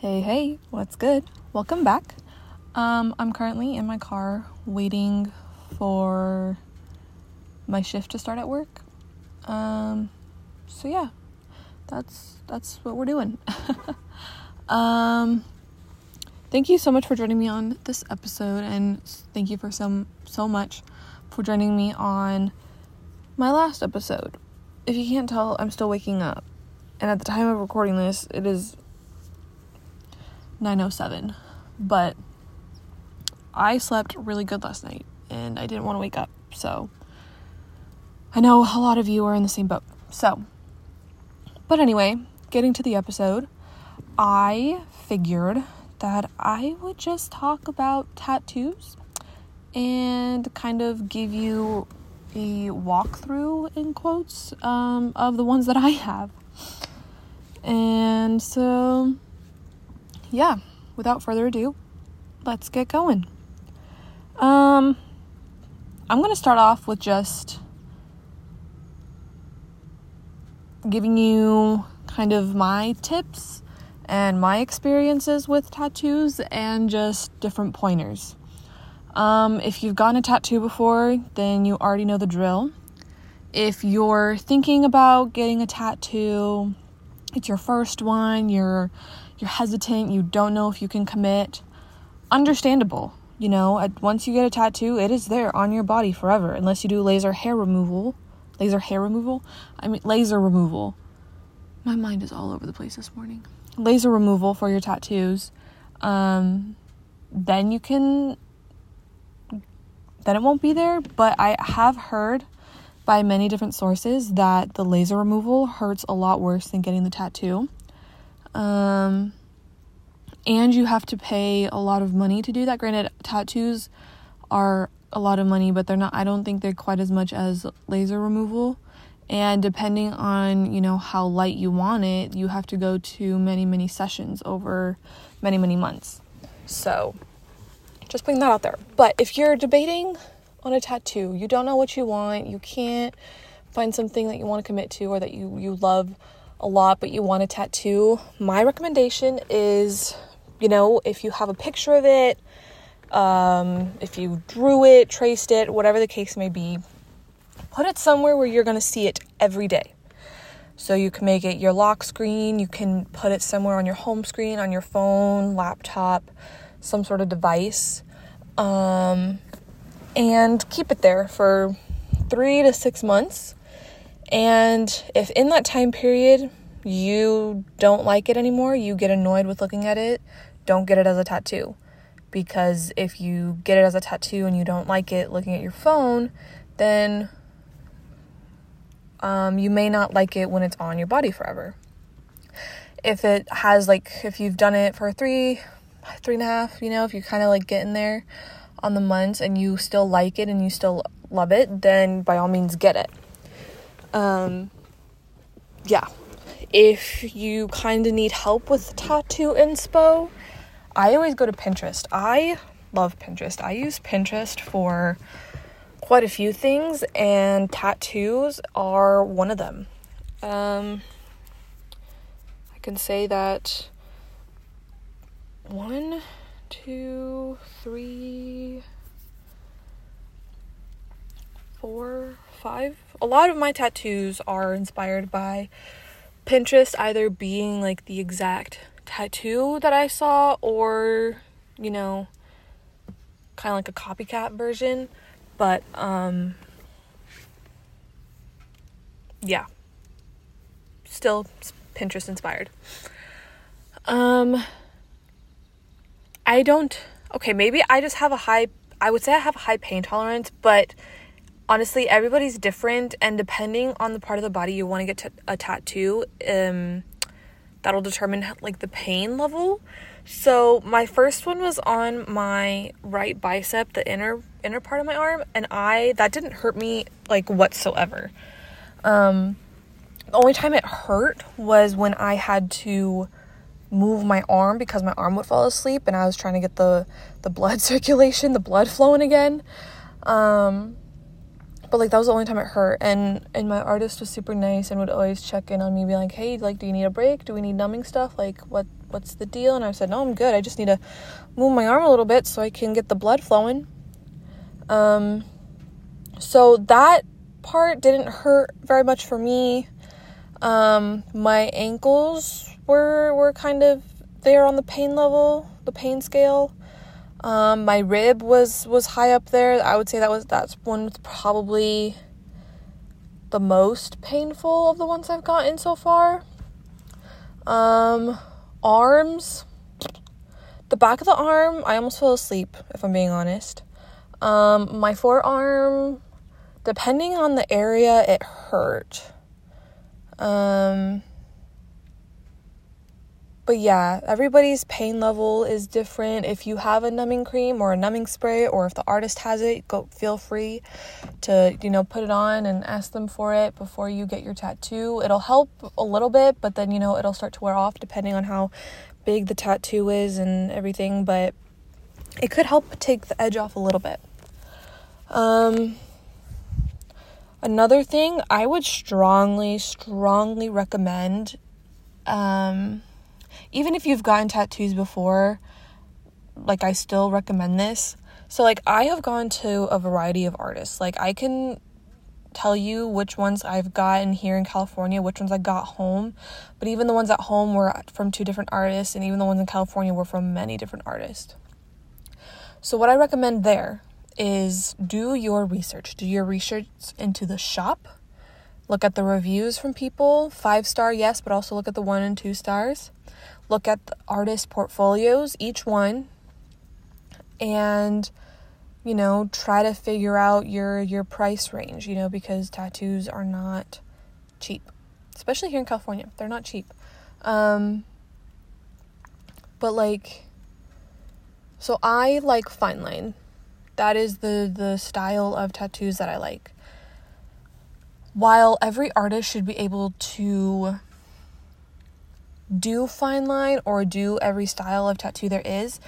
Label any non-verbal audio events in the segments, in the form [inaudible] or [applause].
Hey, hey, what's good? Welcome back. Um, I'm currently in my car waiting for my shift to start at work. Um, so yeah, that's that's what we're doing. [laughs] um, thank you so much for joining me on this episode, and thank you for some so much for joining me on my last episode. If you can't tell, I'm still waking up, and at the time of recording this, it is 907. But I slept really good last night and I didn't want to wake up. So I know a lot of you are in the same boat. So, but anyway, getting to the episode, I figured that I would just talk about tattoos and kind of give you a walkthrough in quotes um, of the ones that I have. And so yeah, without further ado, let's get going. Um, I'm going to start off with just giving you kind of my tips and my experiences with tattoos and just different pointers. Um, if you've gotten a tattoo before, then you already know the drill. If you're thinking about getting a tattoo, it's your first one, you're you're hesitant, you don't know if you can commit. Understandable. You know, once you get a tattoo, it is there on your body forever, unless you do laser hair removal. Laser hair removal? I mean, laser removal. My mind is all over the place this morning. Laser removal for your tattoos. Um, then you can. Then it won't be there, but I have heard by many different sources that the laser removal hurts a lot worse than getting the tattoo. Um, and you have to pay a lot of money to do that. Granted, tattoos are a lot of money, but they're not, I don't think they're quite as much as laser removal. And depending on, you know, how light you want it, you have to go to many, many sessions over many, many months. So, just putting that out there. But if you're debating on a tattoo, you don't know what you want, you can't find something that you want to commit to or that you, you love a lot, but you want a tattoo, my recommendation is, you know, if you have a picture of it, um, if you drew it, traced it, whatever the case may be, put it somewhere where you're going to see it every day. So you can make it your lock screen, you can put it somewhere on your home screen, on your phone, laptop, some sort of device, um, and keep it there for three to six months. And if in that time period you don't like it anymore, you get annoyed with looking at it, don't get it as a tattoo. Because if you get it as a tattoo and you don't like it looking at your phone, then um, you may not like it when it's on your body forever. If it has like, if you've done it for three, three and a half, you know, if you kind of like get in there on the months and you still like it and you still love it, then by all means get it. Um, yeah. If you kind of need help with tattoo inspo, I always go to Pinterest. I love Pinterest. I use Pinterest for quite a few things, and tattoos are one of them. Um, I can say that one, two, three, four, five. A lot of my tattoos are inspired by Pinterest either being like the exact tattoo that I saw or, you know, kind of like a copycat version, but um yeah. Still Pinterest inspired. Um I don't okay, maybe I just have a high I would say I have a high pain tolerance, but honestly everybody's different and depending on the part of the body you want to get t- a tattoo um that'll determine like the pain level. So my first one was on my right bicep the inner inner part of my arm and i that didn't hurt me like whatsoever. Um the only time it hurt was when i had to move my arm because my arm would fall asleep and i was trying to get the the blood [laughs] circulation the blood flowing again. Um but like that was the only time it hurt. And and my artist was super nice and would always check in on me be like hey like do you need a break? Do we need numbing stuff? Like what what's the deal? And i said no i'm good. I just need to move my arm a little bit so i can get the blood flowing. Um so that part didn't hurt very much for me. Um my ankles were were kind of there on the pain level the pain scale um, my rib was was high up there. I would say that was that's one probably the most painful of the ones I've gotten so far. Um, arms, the back of the arm, I almost fell asleep if I'm being honest. Um, my forearm, depending on the area, it hurt. Um, but yeah, everybody's pain level is different. If you have a numbing cream or a numbing spray, or if the artist has it, go feel free to you know put it on and ask them for it before you get your tattoo. It'll help a little bit, but then you know it'll start to wear off depending on how big the tattoo is and everything. But it could help take the edge off a little bit. Um, another thing I would strongly, strongly recommend. Um, even if you've gotten tattoos before, like I still recommend this. So like I have gone to a variety of artists. Like I can tell you which ones I've gotten here in California, which ones I got home. But even the ones at home were from two different artists, and even the ones in California were from many different artists. So, what I recommend there is do your research. Do your research into the shop. Look at the reviews from people. Five star, yes, but also look at the one and two stars look at the artist portfolios, each one, and you know, try to figure out your your price range, you know, because tattoos are not cheap. Especially here in California. They're not cheap. Um but like so I like fine line. That is the the style of tattoos that I like. While every artist should be able to do fine line or do every style of tattoo there is,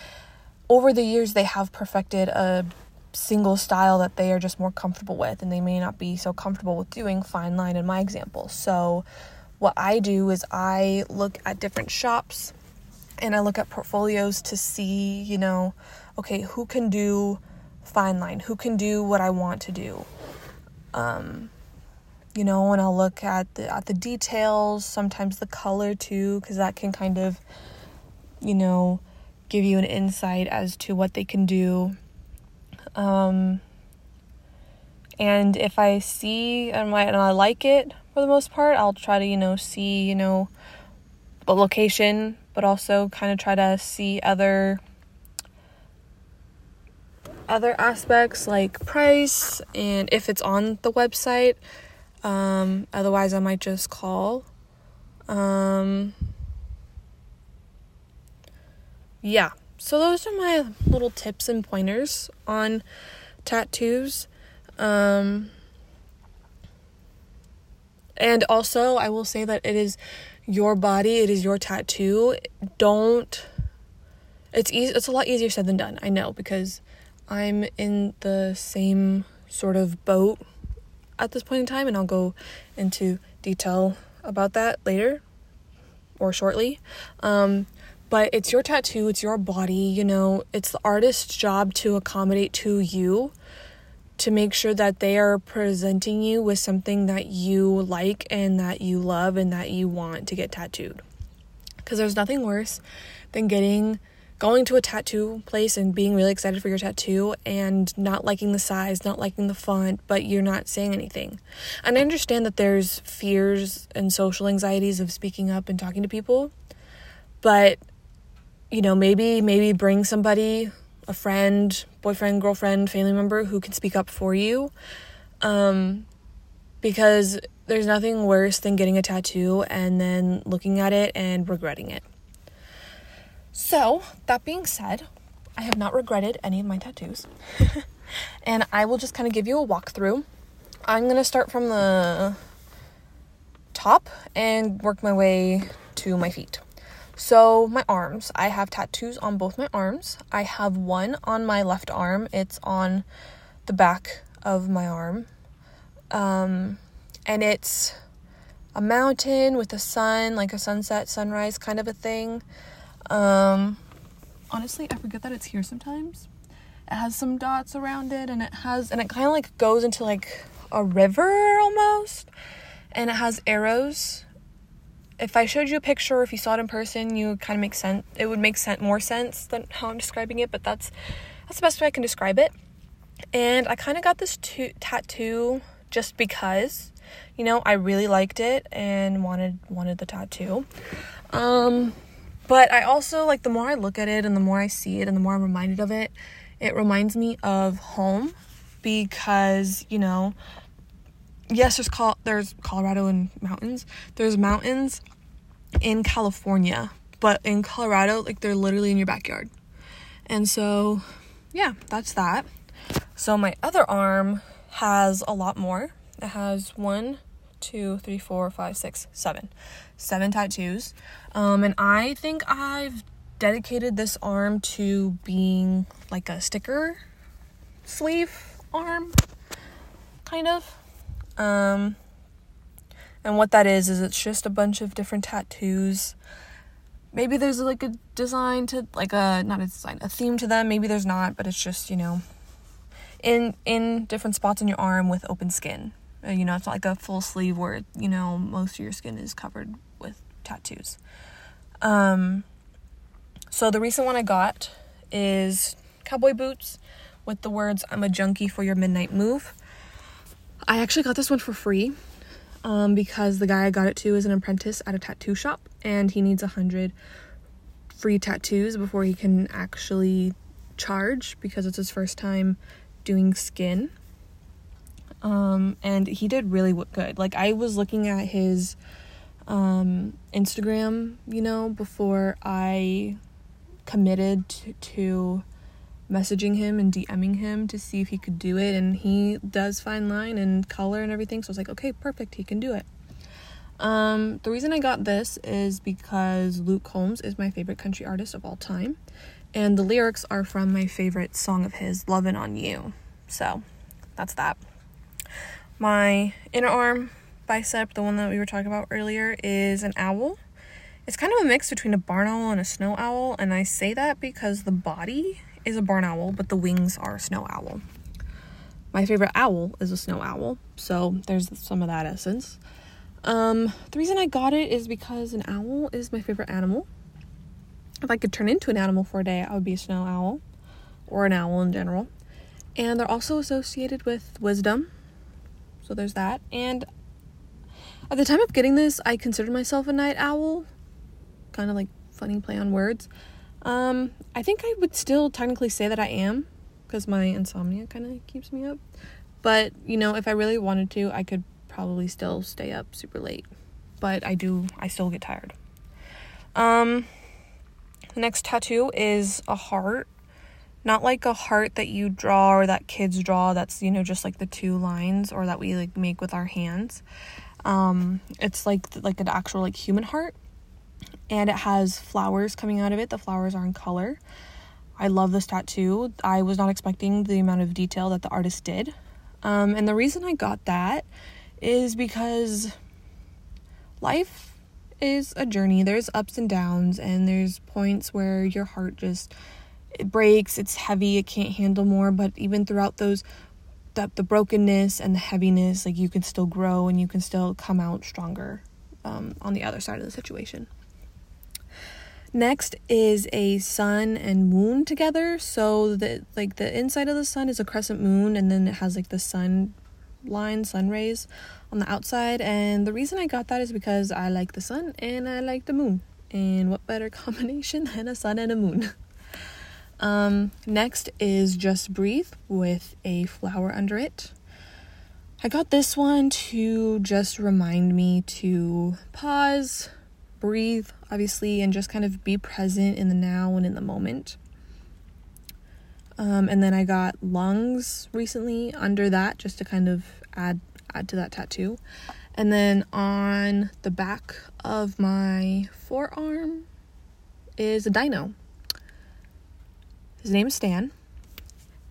over the years they have perfected a single style that they are just more comfortable with and they may not be so comfortable with doing fine line in my example. So what I do is I look at different shops and I look at portfolios to see, you know, okay, who can do fine line? Who can do what I want to do? Um you know, and I'll look at the at the details, sometimes the color too, because that can kind of, you know, give you an insight as to what they can do. Um, and if I see and I, and I like it for the most part, I'll try to you know see you know the location, but also kind of try to see other other aspects like price and if it's on the website um, otherwise, I might just call. Um, yeah, so those are my little tips and pointers on tattoos. Um, and also, I will say that it is your body, it is your tattoo. Don't. It's easy. It's a lot easier said than done. I know because I'm in the same sort of boat at this point in time, and I'll go into detail about that later or shortly. Um, but it's your tattoo, it's your body, you know, it's the artist's job to accommodate to you to make sure that they are presenting you with something that you like and that you love and that you want to get tattooed. Because there's nothing worse than getting going to a tattoo place and being really excited for your tattoo and not liking the size, not liking the font, but you're not saying anything. And I understand that there's fears and social anxieties of speaking up and talking to people, but you know, maybe maybe bring somebody, a friend, boyfriend, girlfriend, family member who can speak up for you. Um because there's nothing worse than getting a tattoo and then looking at it and regretting it. So, that being said, I have not regretted any of my tattoos. [laughs] and I will just kind of give you a walkthrough. I'm going to start from the top and work my way to my feet. So, my arms. I have tattoos on both my arms. I have one on my left arm, it's on the back of my arm. Um, and it's a mountain with a sun, like a sunset, sunrise kind of a thing. Um, honestly, I forget that it's here sometimes. It has some dots around it, and it has, and it kind of like goes into like a river almost, and it has arrows. If I showed you a picture, or if you saw it in person, you kind of make sense. It would make sense more sense than how I'm describing it, but that's that's the best way I can describe it. And I kind of got this tattoo just because you know i really liked it and wanted wanted the tattoo um but i also like the more i look at it and the more i see it and the more i'm reminded of it it reminds me of home because you know yes there's there's colorado and mountains there's mountains in california but in colorado like they're literally in your backyard and so yeah that's that so my other arm has a lot more. It has one, two, three, four, five, six, seven. Seven tattoos. Um, and I think I've dedicated this arm to being like a sticker sleeve arm, kind of. Um, and what that is, is it's just a bunch of different tattoos. Maybe there's like a design to, like a, not a design, a theme to them. Maybe there's not, but it's just, you know, in in different spots on your arm with open skin. Uh, you know, it's not like a full sleeve where you know most of your skin is covered tattoos. Um, so the recent one I got is cowboy boots with the words "I'm a junkie for your midnight move." I actually got this one for free um, because the guy I got it to is an apprentice at a tattoo shop and he needs a hundred free tattoos before he can actually charge because it's his first time doing skin. Um, and he did really good. Like I was looking at his um, Instagram, you know, before I committed to, messaging him and DMing him to see if he could do it. And he does fine line and color and everything. So I was like, okay, perfect, he can do it. Um, the reason I got this is because Luke Combs is my favorite country artist of all time. And the lyrics are from my favorite song of his, Lovin' on You. So that's that. My inner arm bicep, the one that we were talking about earlier, is an owl. It's kind of a mix between a barn owl and a snow owl, and I say that because the body is a barn owl, but the wings are a snow owl. My favorite owl is a snow owl, so there's some of that essence. Um, the reason I got it is because an owl is my favorite animal if I could turn into an animal for a day, I would be a snow owl or an owl in general. And they're also associated with wisdom. So there's that. And at the time of getting this, I considered myself a night owl. Kind of like funny play on words. Um, I think I would still technically say that I am because my insomnia kind of keeps me up. But, you know, if I really wanted to, I could probably still stay up super late. But I do, I still get tired. Um, the next tattoo is a heart. Not like a heart that you draw or that kids draw that's, you know, just like the two lines or that we like make with our hands. Um, it's like like an actual like human heart and it has flowers coming out of it. The flowers are in color. I love this tattoo. I was not expecting the amount of detail that the artist did. Um, and the reason I got that is because life is a journey. There's ups and downs, and there's points where your heart just it breaks, it's heavy, it can't handle more, but even throughout those the, the brokenness and the heaviness, like you can still grow and you can still come out stronger um, on the other side of the situation. Next is a sun and moon together. So the like the inside of the sun is a crescent moon, and then it has like the sun line, sun rays on the outside. And the reason I got that is because I like the sun and I like the moon. And what better [laughs] combination than a sun and a moon? Um, next is Just Breathe with a flower under it. I got this one to just remind me to pause, breathe, obviously, and just kind of be present in the now and in the moment. Um, and then I got lungs recently under that just to kind of add add to that tattoo. And then on the back of my forearm is a dino. His name is Stan.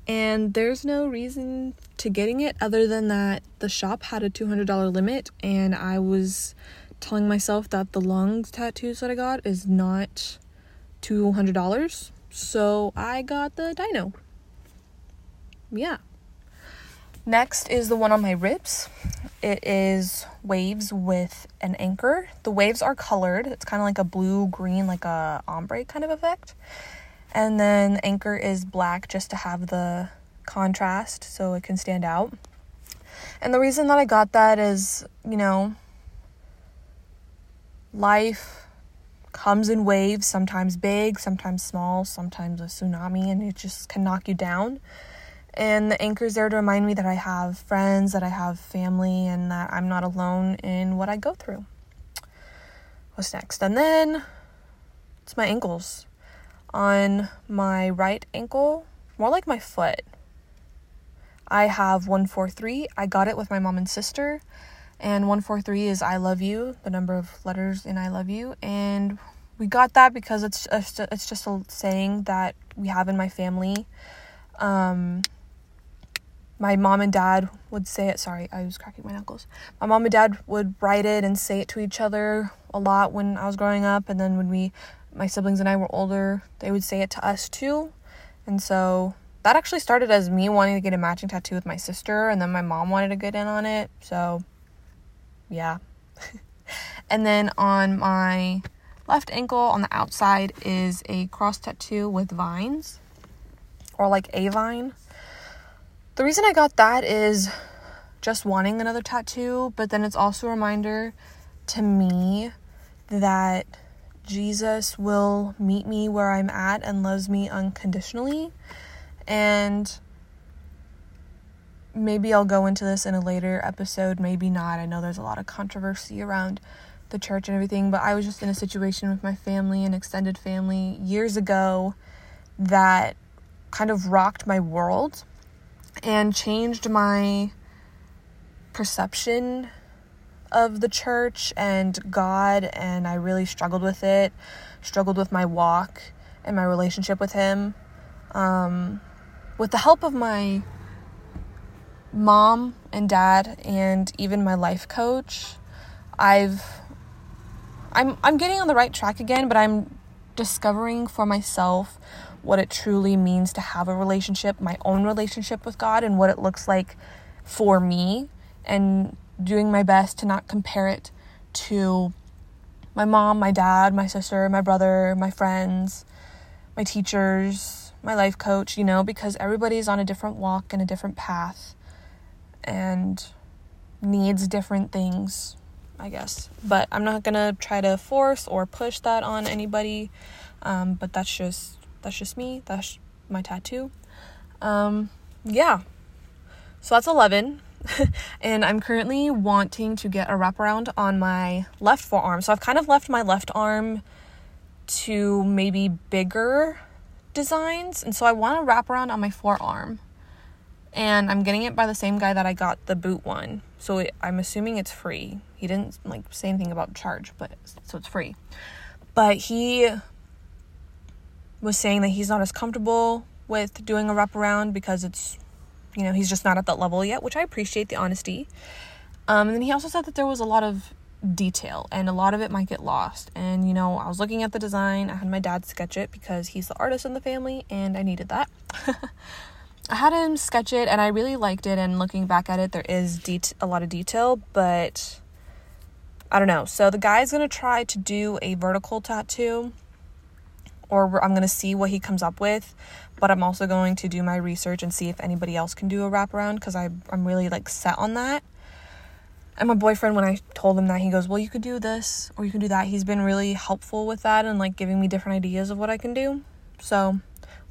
And there's no reason to getting it other than that the shop had a $200 limit, and I was telling myself that the lungs tattoos that I got is not $200. So I got the dino. Yeah. Next is the one on my ribs. It is waves with an anchor. The waves are colored. It's kind of like a blue green, like a ombre kind of effect. And then the anchor is black just to have the contrast so it can stand out. And the reason that I got that is, you know, life comes in waves, sometimes big, sometimes small, sometimes a tsunami, and it just can knock you down. And the anchor's there to remind me that I have friends, that I have family, and that I'm not alone in what I go through. What's next? And then it's my ankles. On my right ankle, more like my foot, I have 143. I got it with my mom and sister. And 143 is I love you, the number of letters in I love you. And we got that because it's it's just a saying that we have in my family. Um, my mom and dad would say it. Sorry, I was cracking my knuckles. My mom and dad would write it and say it to each other a lot when I was growing up. And then when we, my siblings and I were older, they would say it to us too. And so that actually started as me wanting to get a matching tattoo with my sister. And then my mom wanted to get in on it. So yeah. [laughs] and then on my left ankle on the outside is a cross tattoo with vines or like a vine. The reason I got that is just wanting another tattoo, but then it's also a reminder to me that Jesus will meet me where I'm at and loves me unconditionally. And maybe I'll go into this in a later episode, maybe not. I know there's a lot of controversy around the church and everything, but I was just in a situation with my family and extended family years ago that kind of rocked my world and changed my perception of the church and God, and I really struggled with it, struggled with my walk and my relationship with Him. Um, with the help of my mom and dad and even my life coach, I've I'm I'm getting on the right track again, but I'm discovering for myself what it truly means to have a relationship, my own relationship with God, and what it looks like for me, and doing my best to not compare it to my mom, my dad, my sister, my brother, my friends, my teachers, my life coach, you know, because everybody's on a different walk and a different path and needs different things, I guess. But I'm not gonna try to force or push that on anybody. Um, but that's just that's just me. That's my tattoo. Um, yeah. So that's 11. [laughs] and I'm currently wanting to get a wraparound on my left forearm. So I've kind of left my left arm to maybe bigger designs. And so I want a wraparound on my forearm. And I'm getting it by the same guy that I got the boot one. So it, I'm assuming it's free. He didn't like say anything about charge, but so it's free. But he was saying that he's not as comfortable with doing a wraparound because it's, you know, he's just not at that level yet, which I appreciate the honesty. Um, and then he also said that there was a lot of detail and a lot of it might get lost. And, you know, I was looking at the design, I had my dad sketch it because he's the artist in the family and I needed that. [laughs] I had him sketch it and I really liked it. And looking back at it, there is a lot of detail, but I don't know. So the guy's gonna try to do a vertical tattoo or I'm going to see what he comes up with. But I'm also going to do my research and see if anybody else can do a wraparound because I'm really like set on that. And my boyfriend, when I told him that, he goes, Well, you could do this or you can do that. He's been really helpful with that and like giving me different ideas of what I can do. So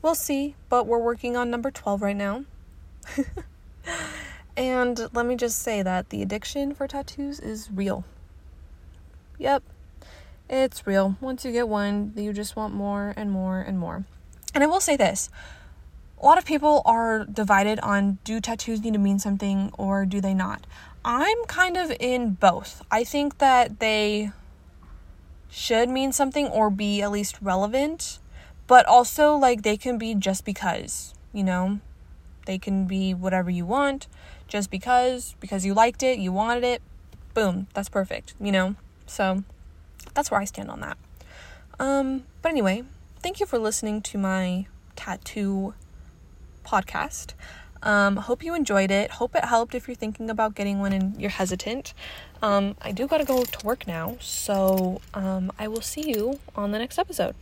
we'll see. But we're working on number 12 right now. [laughs] and let me just say that the addiction for tattoos is real. Yep, it's real. Once you get one, you just want more and more and more. And I will say this a lot of people are divided on do tattoos need to mean something or do they not? I'm kind of in both. I think that they should mean something or be at least relevant, but also like they can be just because, you know? They can be whatever you want, just because, because you liked it, you wanted it, boom, that's perfect, you know? So that's where I stand on that. Um, but anyway, thank you for listening to my tattoo podcast. Um, hope you enjoyed it. Hope it helped if you're thinking about getting one and you're hesitant. Um, I do gotta go to work now, so um, I will see you on the next episode.